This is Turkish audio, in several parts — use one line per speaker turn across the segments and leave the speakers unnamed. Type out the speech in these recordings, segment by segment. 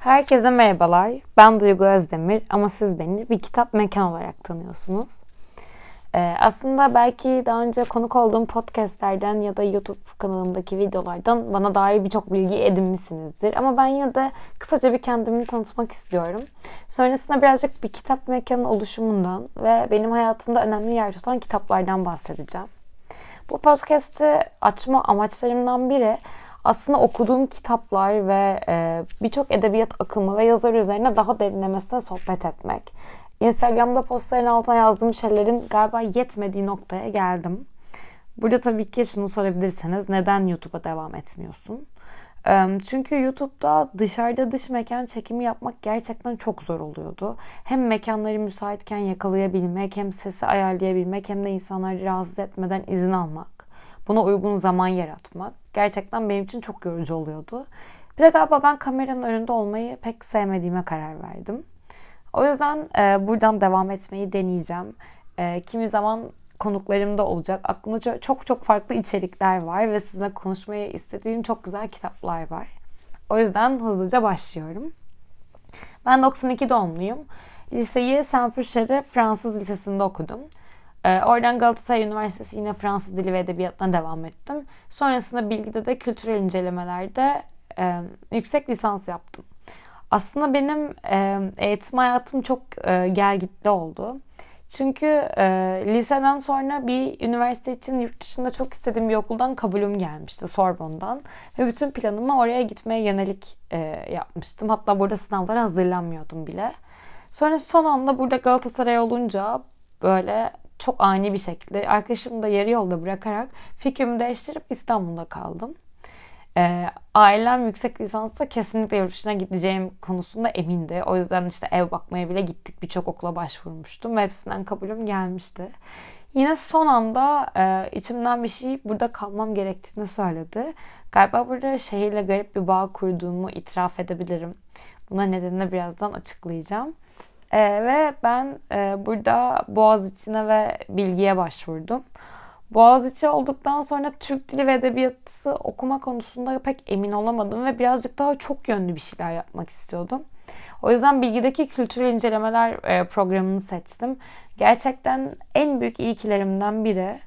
Herkese merhabalar. Ben Duygu Özdemir ama siz beni bir kitap mekan olarak tanıyorsunuz. Ee, aslında belki daha önce konuk olduğum podcastlerden ya da YouTube kanalımdaki videolardan bana dair birçok bilgi edinmişsinizdir. Ama ben yine de kısaca bir kendimi tanıtmak istiyorum. Sonrasında birazcık bir kitap mekanı oluşumundan ve benim hayatımda önemli yer tutan kitaplardan bahsedeceğim. Bu podcast'i açma amaçlarımdan biri aslında okuduğum kitaplar ve e, birçok edebiyat akımı ve yazar üzerine daha derinlemesine sohbet etmek. Instagram'da postların altına yazdığım şeylerin galiba yetmediği noktaya geldim. Burada tabii ki şunu sorabilirseniz neden YouTube'a devam etmiyorsun? Çünkü YouTube'da dışarıda dış mekan çekimi yapmak gerçekten çok zor oluyordu. Hem mekanları müsaitken yakalayabilmek, hem sesi ayarlayabilmek, hem de insanları rahatsız etmeden izin almak. Buna uygun zaman yaratmak gerçekten benim için çok yorucu oluyordu. Bir de galiba ben kameranın önünde olmayı pek sevmediğime karar verdim. O yüzden e, buradan devam etmeyi deneyeceğim. E, kimi zaman konuklarım da olacak. Aklımda çok çok farklı içerikler var ve sizinle konuşmayı istediğim çok güzel kitaplar var. O yüzden hızlıca başlıyorum. Ben 92 doğumluyum. Liseyi Saint Fuchs'te Fransız Lisesi'nde okudum. Ee, oradan Galatasaray Üniversitesi yine Fransız Dili ve Edebiyatı'na devam ettim. Sonrasında bilgide de kültürel incelemelerde e, yüksek lisans yaptım. Aslında benim e, eğitim hayatım çok e, gel gitti oldu. Çünkü e, liseden sonra bir üniversite için yurt dışında çok istediğim bir okuldan kabulüm gelmişti Sorbonne'dan. Ve bütün planımı oraya gitmeye yönelik e, yapmıştım. Hatta burada sınavlara hazırlanmıyordum bile. Sonra son anda burada Galatasaray olunca böyle çok ani bir şekilde arkadaşımı da yarı yolda bırakarak fikrimi değiştirip İstanbul'da kaldım. Ee, ailem yüksek lisansta kesinlikle yurt dışına gideceğim konusunda emindi. O yüzden işte ev bakmaya bile gittik. Birçok okula başvurmuştum hepsinden kabulüm gelmişti. Yine son anda e, içimden bir şey burada kalmam gerektiğini söyledi. Galiba burada şehirle garip bir bağ kurduğumu itiraf edebilirim. Buna nedenini birazdan açıklayacağım. E, ve ben e, burada Boğaziçi'ne ve bilgiye başvurdum. Boğaziçi olduktan sonra Türk Dili ve Edebiyatı okuma konusunda pek emin olamadım ve birazcık daha çok yönlü bir şeyler yapmak istiyordum. O yüzden bilgideki kültürel incelemeler e, programını seçtim. Gerçekten en büyük iyikilerimden biri.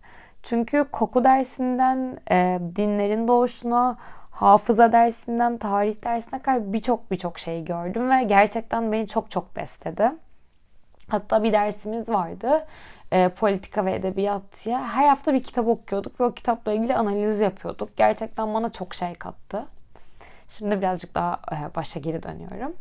Çünkü koku dersinden e, dinlerin doğuşuna, hafıza dersinden tarih dersine kadar birçok birçok şey gördüm ve gerçekten beni çok çok besledi. Hatta bir dersimiz vardı e, politika ve edebiyat diye. Her hafta bir kitap okuyorduk ve o kitapla ilgili analiz yapıyorduk. Gerçekten bana çok şey kattı. Şimdi birazcık daha e, başa geri dönüyorum.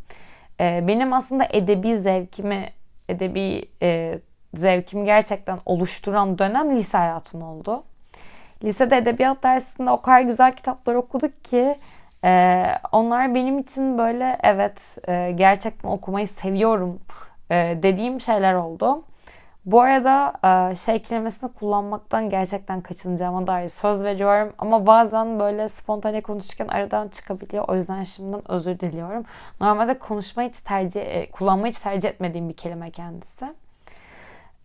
E, benim aslında edebi zevkimi, edebi e, zevkimi gerçekten oluşturan dönem lise hayatım oldu. Lisede edebiyat dersinde o kadar güzel kitaplar okuduk ki e, onlar benim için böyle evet e, gerçekten okumayı seviyorum e, dediğim şeyler oldu. Bu arada e, şey kelimesini kullanmaktan gerçekten kaçınacağıma dair söz veriyorum. Ama bazen böyle spontane konuşurken aradan çıkabiliyor. O yüzden şimdiden özür diliyorum. Normalde konuşmayı hiç tercih, e, kullanmayı hiç tercih etmediğim bir kelime kendisi.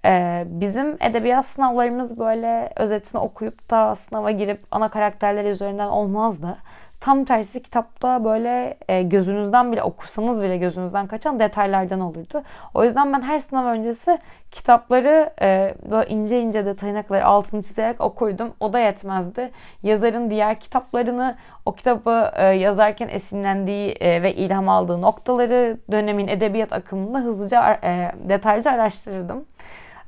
Ee, bizim edebiyat sınavlarımız böyle özetini okuyup da sınava girip ana karakterler üzerinden olmazdı. Tam tersi kitapta böyle e, gözünüzden bile okursanız bile gözünüzden kaçan detaylardan olurdu. O yüzden ben her sınav öncesi kitapları e, böyle ince ince detayına kadar altını çizerek okurdum. O da yetmezdi. Yazarın diğer kitaplarını o kitabı e, yazarken esinlendiği e, ve ilham aldığı noktaları dönemin edebiyat akımında hızlıca detaylıca araştırırdım.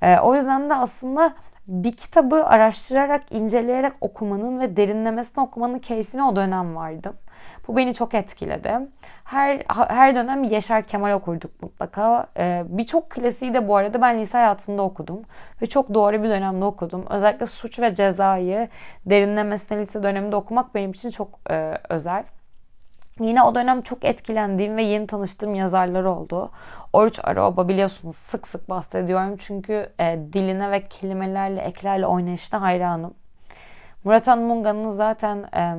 E, o yüzden de aslında bir kitabı araştırarak, inceleyerek okumanın ve derinlemesine okumanın keyfine o dönem vardım. Bu beni çok etkiledi. Her her dönem Yaşar Kemal okurduk mutlaka. Ee, Birçok klasiği de bu arada ben lise hayatımda okudum. Ve çok doğru bir dönemde okudum. Özellikle Suç ve Ceza'yı derinlemesine lise döneminde okumak benim için çok e, özel. Yine o dönem çok etkilendiğim ve yeni tanıştığım yazarlar oldu. Oruç Aroba biliyorsunuz sık sık bahsediyorum çünkü e, diline ve kelimelerle, eklerle oynayışına hayranım. Murat Munga'nın zaten e,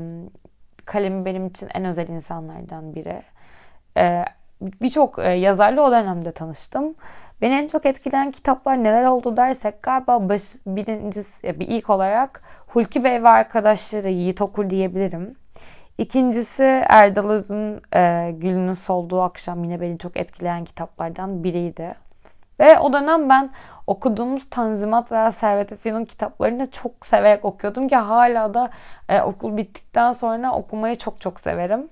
kalemi benim için en özel insanlardan biri. E, Birçok e, yazarla o dönemde tanıştım. Beni en çok etkileyen kitaplar neler oldu dersek galiba baş, birincisi, bir ilk olarak Hulki Bey ve arkadaşları Yiğit Okur diyebilirim. İkincisi Erdal Öz'ün e, Gülünün Solduğu Akşam yine beni çok etkileyen kitaplardan biriydi. Ve o dönem ben okuduğumuz Tanzimat veya Servet Fünun kitaplarını çok severek okuyordum ki hala da e, okul bittikten sonra okumayı çok çok severim.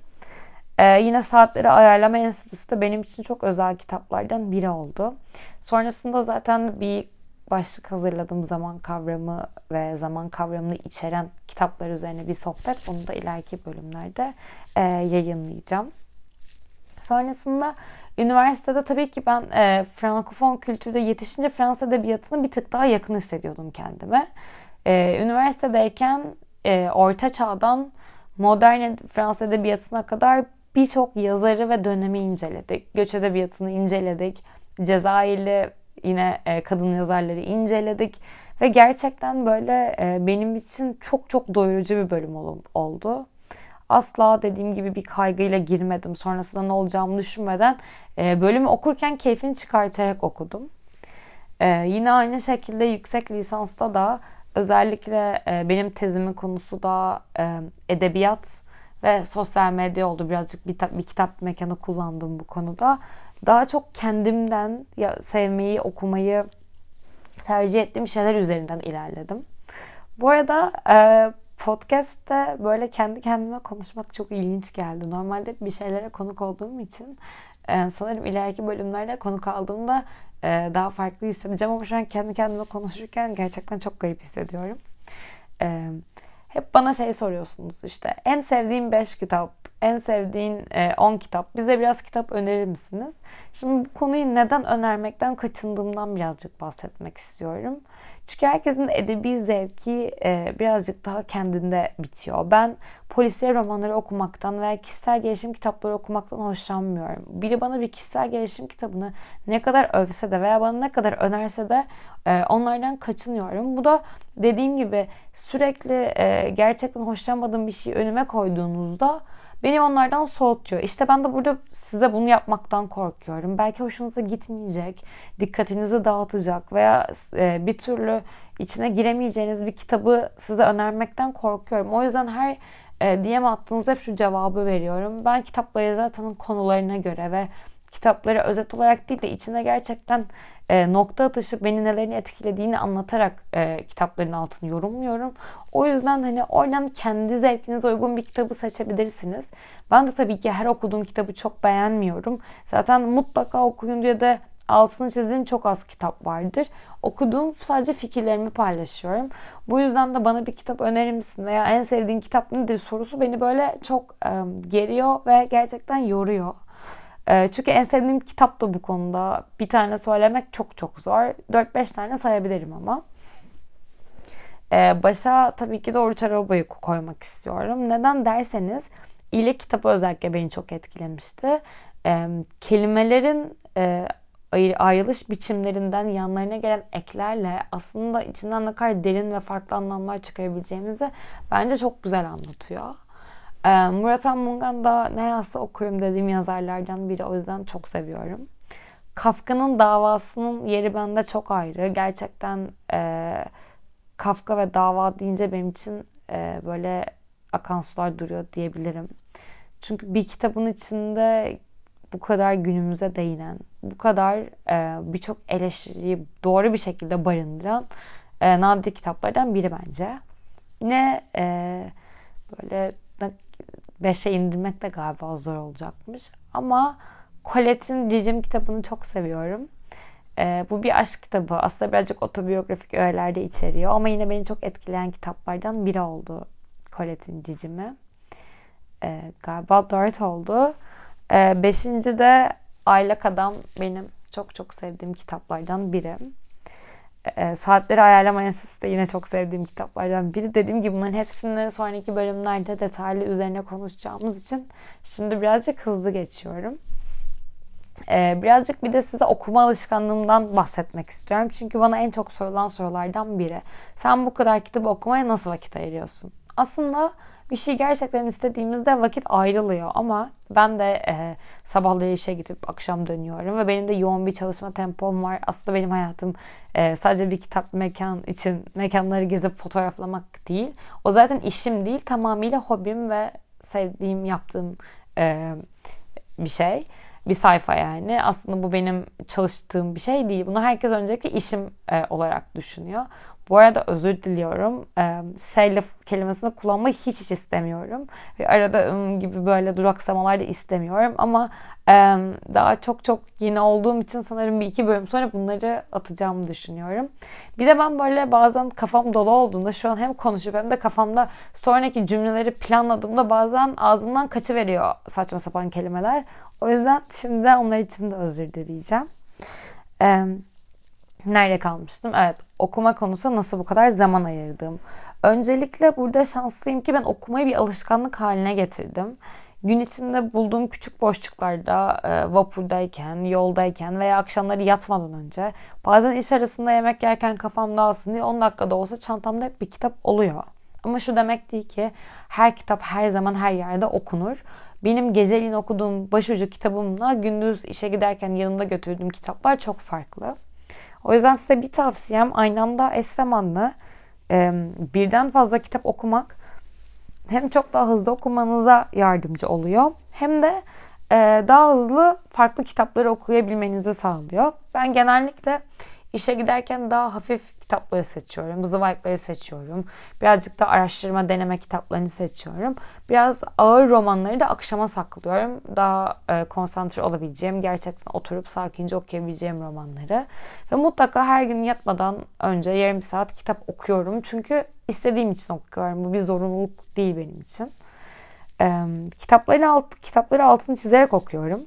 E, yine Saatleri Ayarlama Enstitüsü de benim için çok özel kitaplardan biri oldu. Sonrasında zaten bir başlık hazırladım zaman kavramı ve zaman kavramını içeren kitaplar üzerine bir sohbet. Bunu da ileriki bölümlerde e, yayınlayacağım. Sonrasında üniversitede tabii ki ben e, Frankofon kültürde yetişince Fransız edebiyatına bir tık daha yakın hissediyordum kendime. E, üniversitedeyken e, orta çağdan modern Fransız edebiyatına kadar birçok yazarı ve dönemi inceledik. Göç edebiyatını inceledik. Cezayirli yine e, kadın yazarları inceledik ve gerçekten böyle e, benim için çok çok doyurucu bir bölüm oldu. Asla dediğim gibi bir kaygıyla girmedim. Sonrasında ne olacağımı düşünmeden e, bölümü okurken keyfini çıkartarak okudum. Yine aynı şekilde yüksek lisansta da özellikle benim tezimin konusu da edebiyat ve sosyal medya oldu. Birazcık bir, bir kitap mekanı kullandım bu konuda daha çok kendimden ya sevmeyi, okumayı tercih ettiğim şeyler üzerinden ilerledim. Bu arada e, podcast'te böyle kendi kendime konuşmak çok ilginç geldi. Normalde bir şeylere konuk olduğum için e, sanırım ileriki bölümlerde konuk aldığımda e, daha farklı hissedeceğim ama şu an kendi kendime konuşurken gerçekten çok garip hissediyorum. E, hep bana şey soruyorsunuz işte en sevdiğim 5 kitap, en sevdiğin 10 e, kitap. Bize biraz kitap önerir misiniz? Şimdi bu konuyu neden önermekten kaçındığımdan birazcık bahsetmek istiyorum. Çünkü herkesin edebi zevki e, birazcık daha kendinde bitiyor. Ben polisiye romanları okumaktan veya kişisel gelişim kitapları okumaktan hoşlanmıyorum. Biri bana bir kişisel gelişim kitabını ne kadar övse de veya bana ne kadar önerse de e, onlardan kaçınıyorum. Bu da dediğim gibi sürekli gerçekten hoşlanmadığım bir şeyi önüme koyduğunuzda Beni onlardan soğutuyor. İşte ben de burada size bunu yapmaktan korkuyorum. Belki hoşunuza gitmeyecek, dikkatinizi dağıtacak veya e, bir türlü içine giremeyeceğiniz bir kitabı size önermekten korkuyorum. O yüzden her e, DM attığınızda hep şu cevabı veriyorum. Ben kitapları zaten konularına göre ve kitapları özet olarak değil de içine gerçekten e, nokta atışı beni nelerini etkilediğini anlatarak e, kitapların altını yorumluyorum. O yüzden hani oradan kendi zevkinize uygun bir kitabı seçebilirsiniz. Ben de tabii ki her okuduğum kitabı çok beğenmiyorum. Zaten mutlaka okuyun diye de altını çizdiğim çok az kitap vardır. Okuduğum sadece fikirlerimi paylaşıyorum. Bu yüzden de bana bir kitap önerir misin veya en sevdiğin kitap nedir sorusu beni böyle çok e, geriyor ve gerçekten yoruyor. Ee, çünkü en sevdiğim kitap da bu konuda. Bir tane söylemek çok çok zor. 4-5 tane sayabilirim ama. Ee, başa tabii ki de Oruç Araba'yı koymak istiyorum. Neden derseniz İle kitabı özellikle beni çok etkilemişti. Ee, kelimelerin e, ayrılış biçimlerinden yanlarına gelen eklerle aslında içinden ne kadar derin ve farklı anlamlar çıkarabileceğimizi bence çok güzel anlatıyor. Ee, Murat Anmungan da ne yazsa okuyorum dediğim yazarlardan biri. O yüzden çok seviyorum. Kafka'nın davasının yeri bende çok ayrı. Gerçekten e, Kafka ve dava deyince benim için e, böyle akan sular duruyor diyebilirim. Çünkü bir kitabın içinde bu kadar günümüze değinen, bu kadar e, birçok eleştiriyi doğru bir şekilde barındıran e, nadir kitaplardan biri bence. Yine e, böyle 5'e indirmek de galiba zor olacakmış. Ama Colette'in Cicim kitabını çok seviyorum. Ee, bu bir aşk kitabı. Aslında birazcık otobiyografik öğeler de içeriyor. Ama yine beni çok etkileyen kitaplardan biri oldu Colette'in Cicim'i. Ee, galiba 4 oldu. Ee, beşinci de Aylak Adam benim çok çok sevdiğim kitaplardan biri. E, Saatleri Ayarlama Enstitüsü de yine çok sevdiğim kitaplardan biri. Dediğim gibi bunların hepsini sonraki bölümlerde detaylı üzerine konuşacağımız için şimdi birazcık hızlı geçiyorum. Ee, birazcık bir de size okuma alışkanlığımdan bahsetmek istiyorum. Çünkü bana en çok sorulan sorulardan biri. Sen bu kadar kitabı okumaya nasıl vakit ayırıyorsun? Aslında bir şey gerçekten istediğimizde vakit ayrılıyor ama ben de e, sabahları işe gidip akşam dönüyorum ve benim de yoğun bir çalışma tempom var. Aslında benim hayatım e, sadece bir kitap mekan için mekanları gezip fotoğraflamak değil. O zaten işim değil tamamıyla hobim ve sevdiğim, yaptığım e, bir şey. Bir sayfa yani. Aslında bu benim çalıştığım bir şey değil. Bunu herkes öncelikle işim e, olarak düşünüyor. Bu arada özür diliyorum. Ee, şey kelimesini kullanmayı hiç hiç istemiyorum. Ve arada ım gibi böyle duraksamalar da istemiyorum. Ama daha çok çok yeni olduğum için sanırım bir iki bölüm sonra bunları atacağımı düşünüyorum. Bir de ben böyle bazen kafam dolu olduğunda şu an hem konuşup hem de kafamda sonraki cümleleri planladığımda bazen ağzımdan kaçıveriyor saçma sapan kelimeler. O yüzden şimdi onlar için de özür dileyeceğim. Nerede kalmıştım? Evet okuma konusunda nasıl bu kadar zaman ayırdım. Öncelikle burada şanslıyım ki ben okumayı bir alışkanlık haline getirdim. Gün içinde bulduğum küçük boşluklarda e, vapurdayken, yoldayken veya akşamları yatmadan önce bazen iş arasında yemek yerken kafam dağılsın diye 10 dakikada olsa çantamda hep bir kitap oluyor. Ama şu demek değil ki her kitap her zaman her yerde okunur. Benim geceliğin okuduğum başucu kitabımla gündüz işe giderken yanımda götürdüğüm kitaplar çok farklı. O yüzden size bir tavsiyem aynı anda eş zamanlı e, birden fazla kitap okumak hem çok daha hızlı okumanıza yardımcı oluyor hem de e, daha hızlı farklı kitapları okuyabilmenizi sağlıyor. Ben genellikle işe giderken daha hafif kitapları seçiyorum. Zıvayıkları seçiyorum. Birazcık da araştırma, deneme kitaplarını seçiyorum. Biraz ağır romanları da akşama saklıyorum. Daha e, konsantre olabileceğim, gerçekten oturup sakince okuyabileceğim romanları. Ve mutlaka her gün yatmadan önce yarım saat kitap okuyorum. Çünkü istediğim için okuyorum. Bu bir zorunluluk değil benim için. E, kitapları, alt, kitapları altını çizerek okuyorum.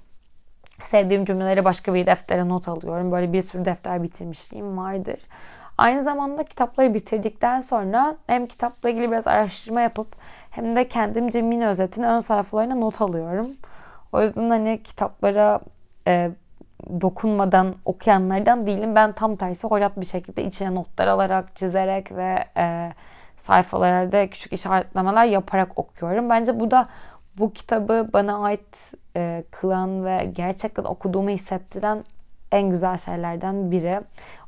Sevdiğim cümleleri başka bir deftere not alıyorum. Böyle bir sürü defter bitirmişliğim vardır. Aynı zamanda kitapları bitirdikten sonra hem kitapla ilgili biraz araştırma yapıp hem de kendimce mini özetini ön sayfalarına not alıyorum. O yüzden hani kitaplara e, dokunmadan okuyanlardan değilim. Ben tam tersi hoyrat bir şekilde içine notlar alarak, çizerek ve e, sayfalarda küçük işaretlemeler yaparak okuyorum. Bence bu da bu kitabı bana ait e, kılan ve gerçekten okuduğumu hissettiren en güzel şeylerden biri.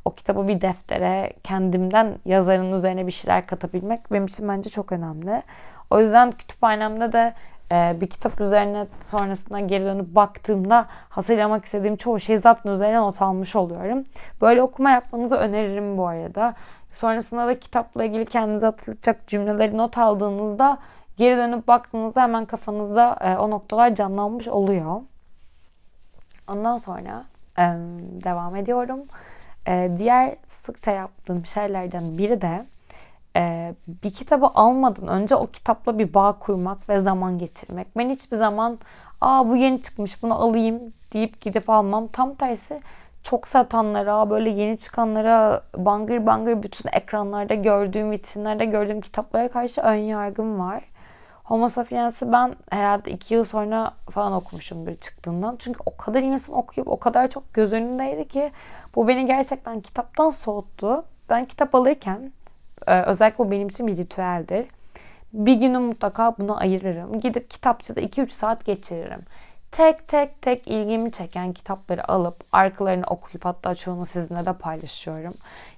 O kitabı bir deftere kendimden yazarın üzerine bir şeyler katabilmek benim için bence çok önemli. O yüzden kütüphanemde de e, bir kitap üzerine sonrasında geri dönüp baktığımda hatırlamak istediğim çoğu şey zaten üzerine not almış oluyorum. Böyle okuma yapmanızı öneririm bu arada. Sonrasında da kitapla ilgili kendinize hatırlatacak cümleleri not aldığınızda geri dönüp baktığınızda hemen kafanızda e, o noktalar canlanmış oluyor. Ondan sonra devam ediyorum. diğer sıkça yaptığım şeylerden biri de bir kitabı almadan önce o kitapla bir bağ kurmak ve zaman geçirmek. Ben hiçbir zaman aa bu yeni çıkmış bunu alayım deyip gidip almam. Tam tersi çok satanlara, böyle yeni çıkanlara bangır bangır bütün ekranlarda gördüğüm, vitrinlerde gördüğüm kitaplara karşı ön yargım var. Homo sapiens'i ben herhalde iki yıl sonra falan okumuşum bir çıktığından. Çünkü o kadar insan okuyup o kadar çok göz önündeydi ki bu beni gerçekten kitaptan soğuttu. Ben kitap alırken e, özellikle bu benim için bir ritüeldir. Bir günü mutlaka buna ayırırım. Gidip kitapçıda 2-3 saat geçiririm. Tek tek tek ilgimi çeken kitapları alıp arkalarını okuyup hatta çoğunu sizinle de paylaşıyorum.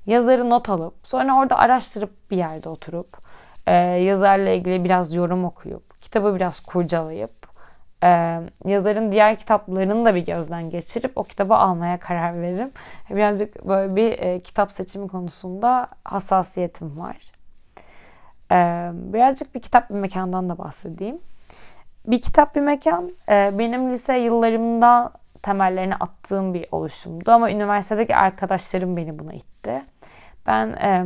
Yazarı not alıp sonra orada araştırıp bir yerde oturup e, yazarla ilgili biraz yorum okuyup, kitabı biraz kurcalayıp, e, yazarın diğer kitaplarını da bir gözden geçirip o kitabı almaya karar veririm. Birazcık böyle bir e, kitap seçimi konusunda hassasiyetim var. E, birazcık bir kitap bir mekandan da bahsedeyim. Bir kitap bir mekan e, benim lise yıllarımda temellerini attığım bir oluşumdu ama üniversitedeki arkadaşlarım beni buna itti. Ben e,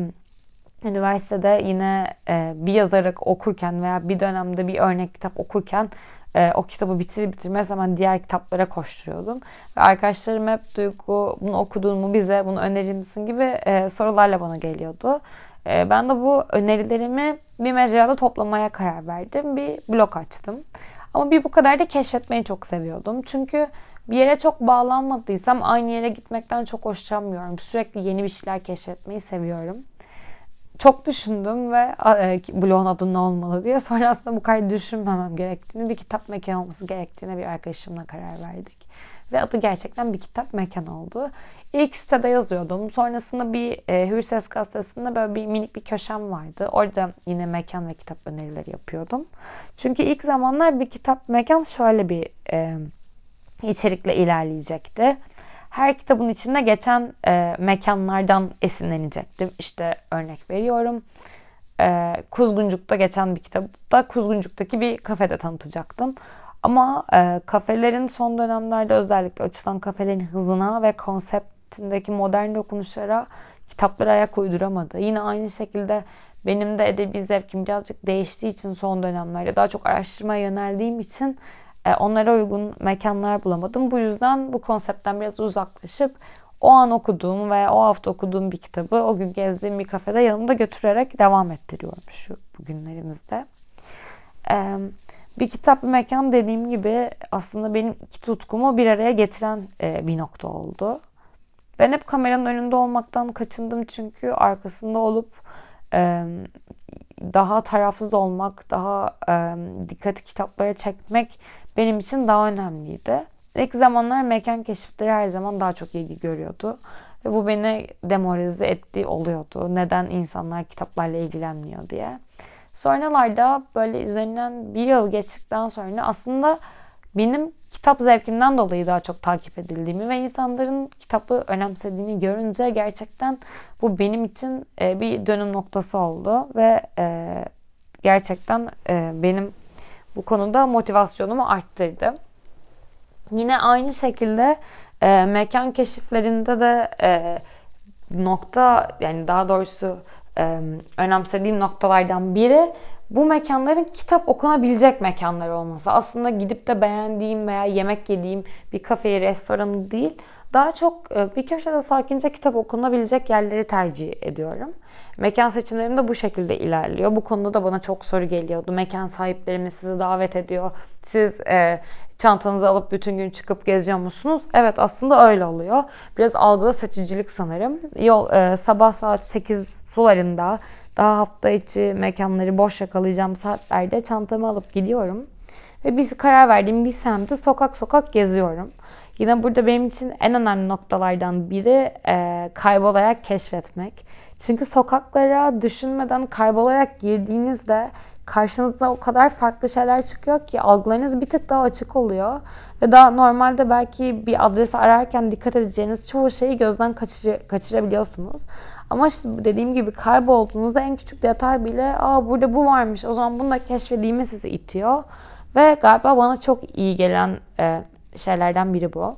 üniversitede yine e, bir yazarı okurken veya bir dönemde bir örnek kitap okurken e, o kitabı bitir bitirmez hemen diğer kitaplara koşturuyordum. Ve arkadaşlarım hep Duygu bunu okudun mu bize bunu önerir misin gibi e, sorularla bana geliyordu. E, ben de bu önerilerimi bir mecrada toplamaya karar verdim. Bir blog açtım. Ama bir bu kadar da keşfetmeyi çok seviyordum. Çünkü bir yere çok bağlanmadıysam aynı yere gitmekten çok hoşlanmıyorum. Sürekli yeni bir şeyler keşfetmeyi seviyorum çok düşündüm ve e, bloğun adı ne olmalı diye. Sonra aslında bu kadar düşünmemem gerektiğini, bir kitap mekanı olması gerektiğine bir arkadaşımla karar verdik. Ve adı gerçekten bir kitap mekan oldu. İlk sitede yazıyordum. Sonrasında bir e, Hür Ses gazetesinde böyle bir minik bir köşem vardı. Orada yine mekan ve kitap önerileri yapıyordum. Çünkü ilk zamanlar bir kitap mekan şöyle bir e, içerikle ilerleyecekti. Her kitabın içinde geçen e, mekanlardan esinlenecektim. İşte örnek veriyorum. E, Kuzguncuk'ta geçen bir kitapta Kuzguncuk'taki bir kafede tanıtacaktım. Ama e, kafelerin son dönemlerde özellikle açılan kafelerin hızına ve konseptindeki modern dokunuşlara kitaplar ayak uyduramadı. Yine aynı şekilde benim de edebi zevkim birazcık değiştiği için son dönemlerde daha çok araştırmaya yöneldiğim için e, onlara uygun mekanlar bulamadım. Bu yüzden bu konseptten biraz uzaklaşıp o an okuduğum ve o hafta okuduğum bir kitabı o gün gezdiğim bir kafede yanımda götürerek devam ettiriyorum şu bugünlerimizde. Ee, bir kitap bir mekan dediğim gibi aslında benim iki tutkumu bir araya getiren e, bir nokta oldu. Ben hep kameranın önünde olmaktan kaçındım çünkü arkasında olup e, daha tarafsız olmak, daha e, dikkati kitaplara çekmek benim için daha önemliydi. İlk zamanlar mekan keşifleri her zaman daha çok ilgi görüyordu. Ve bu beni demoralize ettiği oluyordu. Neden insanlar kitaplarla ilgilenmiyor diye. Sonralarda böyle üzerinden bir yıl geçtikten sonra aslında benim kitap zevkimden dolayı daha çok takip edildiğimi ve insanların kitabı önemsediğini görünce gerçekten bu benim için e, bir dönüm noktası oldu ve e, gerçekten e, benim bu konuda motivasyonumu arttırdı. Yine aynı şekilde mekan keşiflerinde de nokta yani daha doğrusu önemsediğim noktalardan biri bu mekanların kitap okunabilecek mekanlar olması. Aslında gidip de beğendiğim veya yemek yediğim bir kafeyi, restoranı değil. Daha çok bir köşede sakince kitap okunabilecek yerleri tercih ediyorum. Mekan seçimlerim de bu şekilde ilerliyor. Bu konuda da bana çok soru geliyordu. Mekan sahiplerimiz sizi davet ediyor. Siz e, çantanızı alıp bütün gün çıkıp geziyor musunuz? Evet aslında öyle oluyor. Biraz algıda seçicilik sanırım. Yol e, sabah saat 8 sularında daha hafta içi mekanları boş yakalayacağım saatlerde çantamı alıp gidiyorum. Ve bir karar verdiğim bir semti sokak sokak geziyorum. Yine burada benim için en önemli noktalardan biri e, kaybolarak keşfetmek. Çünkü sokaklara düşünmeden kaybolarak girdiğinizde karşınıza o kadar farklı şeyler çıkıyor ki algılarınız bir tık daha açık oluyor. Ve daha normalde belki bir adresi ararken dikkat edeceğiniz çoğu şeyi gözden kaçır, kaçırabiliyorsunuz. Ama dediğim gibi kaybolduğunuzda en küçük detay bile aa burada bu varmış o zaman bunu da keşfedeyim sizi itiyor. Ve galiba bana çok iyi gelen e, şeylerden biri bu.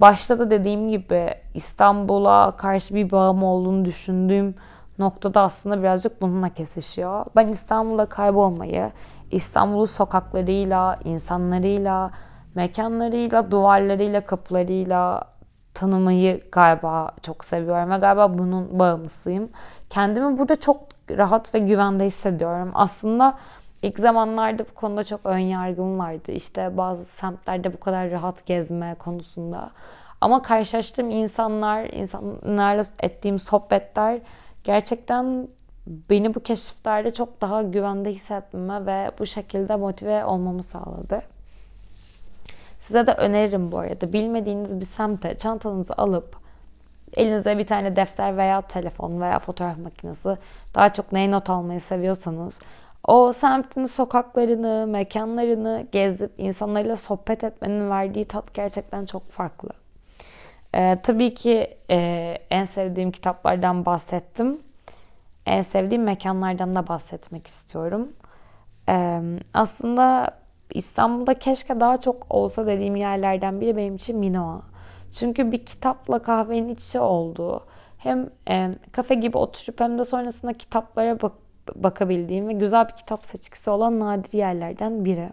Başta da dediğim gibi İstanbul'a karşı bir bağım olduğunu düşündüğüm noktada aslında birazcık bununla kesişiyor. Ben İstanbul'da kaybolmayı, İstanbul'un sokaklarıyla, insanlarıyla, mekanlarıyla, duvarlarıyla, kapılarıyla tanımayı galiba çok seviyorum ve galiba bunun bağımlısıyım. Kendimi burada çok rahat ve güvende hissediyorum. Aslında ilk zamanlarda bu konuda çok ön yargım vardı. İşte bazı semtlerde bu kadar rahat gezme konusunda. Ama karşılaştığım insanlar, insanlarla ettiğim sohbetler gerçekten beni bu keşiflerde çok daha güvende hissetmeme ve bu şekilde motive olmamı sağladı. Size de öneririm bu arada. Bilmediğiniz bir semte çantanızı alıp elinize bir tane defter veya telefon veya fotoğraf makinesi daha çok neye not almayı seviyorsanız o semtin sokaklarını, mekanlarını gezip insanlarıyla sohbet etmenin verdiği tat gerçekten çok farklı. Ee, tabii ki e, en sevdiğim kitaplardan bahsettim. En sevdiğim mekanlardan da bahsetmek istiyorum. Ee, aslında İstanbul'da keşke daha çok olsa dediğim yerlerden biri benim için Minoa. Çünkü bir kitapla kahvenin iç içe olduğu hem e, kafe gibi oturup hem de sonrasında kitaplara bak bakabildiğim ve güzel bir kitap seçkisi olan nadir yerlerden biri.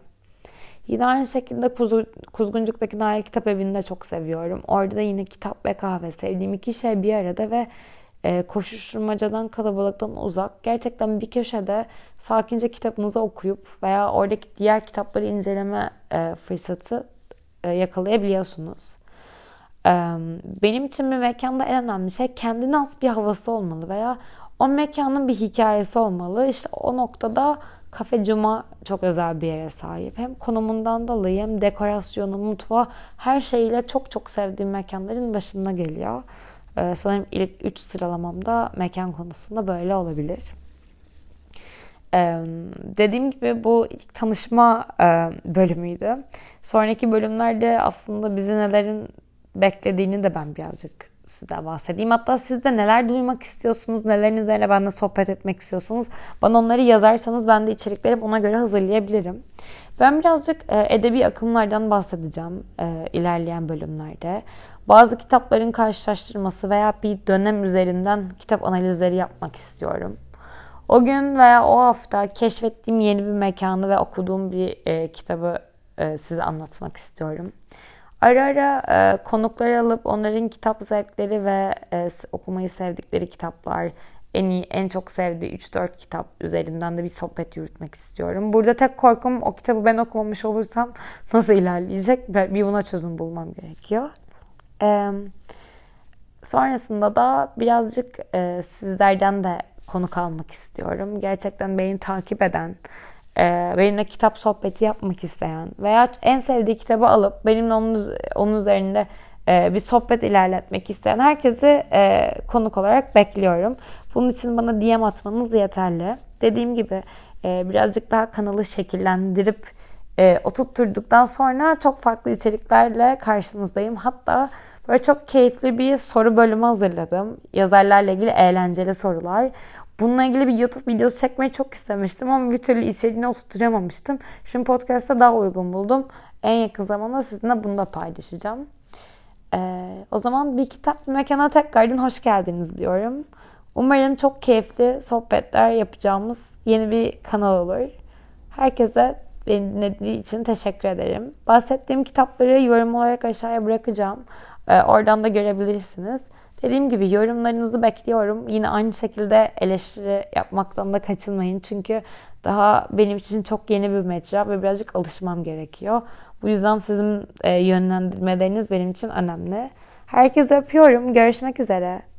Yine aynı şekilde Kuzu, Kuzguncuk'taki Nail Kitap Evi'ni de çok seviyorum. Orada da yine kitap ve kahve sevdiğim iki şey bir arada ve e, koşuşturmacadan, kalabalıktan uzak. Gerçekten bir köşede sakince kitabınızı okuyup veya oradaki diğer kitapları inceleme e, fırsatı e, yakalayabiliyorsunuz. E, benim için bir mekanda en önemli şey kendine az bir havası olmalı veya O mekanın bir hikayesi olmalı. İşte o noktada Kafe Cuma çok özel bir yere sahip. Hem konumundan dolayı hem dekorasyonu, mutfağı her şeyiyle çok çok sevdiğim mekanların başında geliyor. Ee, sanırım ilk 3 sıralamamda mekan konusunda böyle olabilir. Ee, dediğim gibi bu ilk tanışma e, bölümüydü. Sonraki bölümlerde aslında bizi nelerin beklediğini de ben birazcık size bahsedeyim. Hatta siz de neler duymak istiyorsunuz, nelerin üzerine benimle sohbet etmek istiyorsunuz. Bana onları yazarsanız ben de içerikleri ona göre hazırlayabilirim. Ben birazcık e, edebi akımlardan bahsedeceğim e, ilerleyen bölümlerde. Bazı kitapların karşılaştırması veya bir dönem üzerinden kitap analizleri yapmak istiyorum. O gün veya o hafta keşfettiğim yeni bir mekanı ve okuduğum bir e, kitabı e, size anlatmak istiyorum. Ara ara e, konukları alıp onların kitap zevkleri ve e, okumayı sevdikleri kitaplar, en iyi, en çok sevdiği 3-4 kitap üzerinden de bir sohbet yürütmek istiyorum. Burada tek korkum o kitabı ben okumamış olursam nasıl ilerleyecek? Bir buna çözüm bulmam gerekiyor. Ee, sonrasında da birazcık e, sizlerden de konuk almak istiyorum. Gerçekten beni takip eden, e, benimle kitap sohbeti yapmak isteyen veya en sevdiği kitabı alıp benimle onun, onun üzerinde e, bir sohbet ilerletmek isteyen herkesi e, konuk olarak bekliyorum. Bunun için bana DM atmanız yeterli. Dediğim gibi e, birazcık daha kanalı şekillendirip e, oturtturduktan sonra çok farklı içeriklerle karşınızdayım. Hatta böyle çok keyifli bir soru bölümü hazırladım. Yazarlarla ilgili eğlenceli sorular. Bununla ilgili bir YouTube videosu çekmeyi çok istemiştim ama bir türlü içeriğini oturtamamıştım. Şimdi podcast'ta daha uygun buldum. En yakın zamanda sizinle bunu da paylaşacağım. Ee, o zaman bir kitap mekana tekrardan hoş geldiniz diyorum. Umarım çok keyifli sohbetler yapacağımız yeni bir kanal olur. Herkese beni dinlediği için teşekkür ederim. Bahsettiğim kitapları yorum olarak aşağıya bırakacağım. Ee, oradan da görebilirsiniz. Dediğim gibi yorumlarınızı bekliyorum. Yine aynı şekilde eleştiri yapmaktan da kaçınmayın. Çünkü daha benim için çok yeni bir mecra ve birazcık alışmam gerekiyor. Bu yüzden sizin e, yönlendirmeleriniz benim için önemli. Herkese öpüyorum. Görüşmek üzere.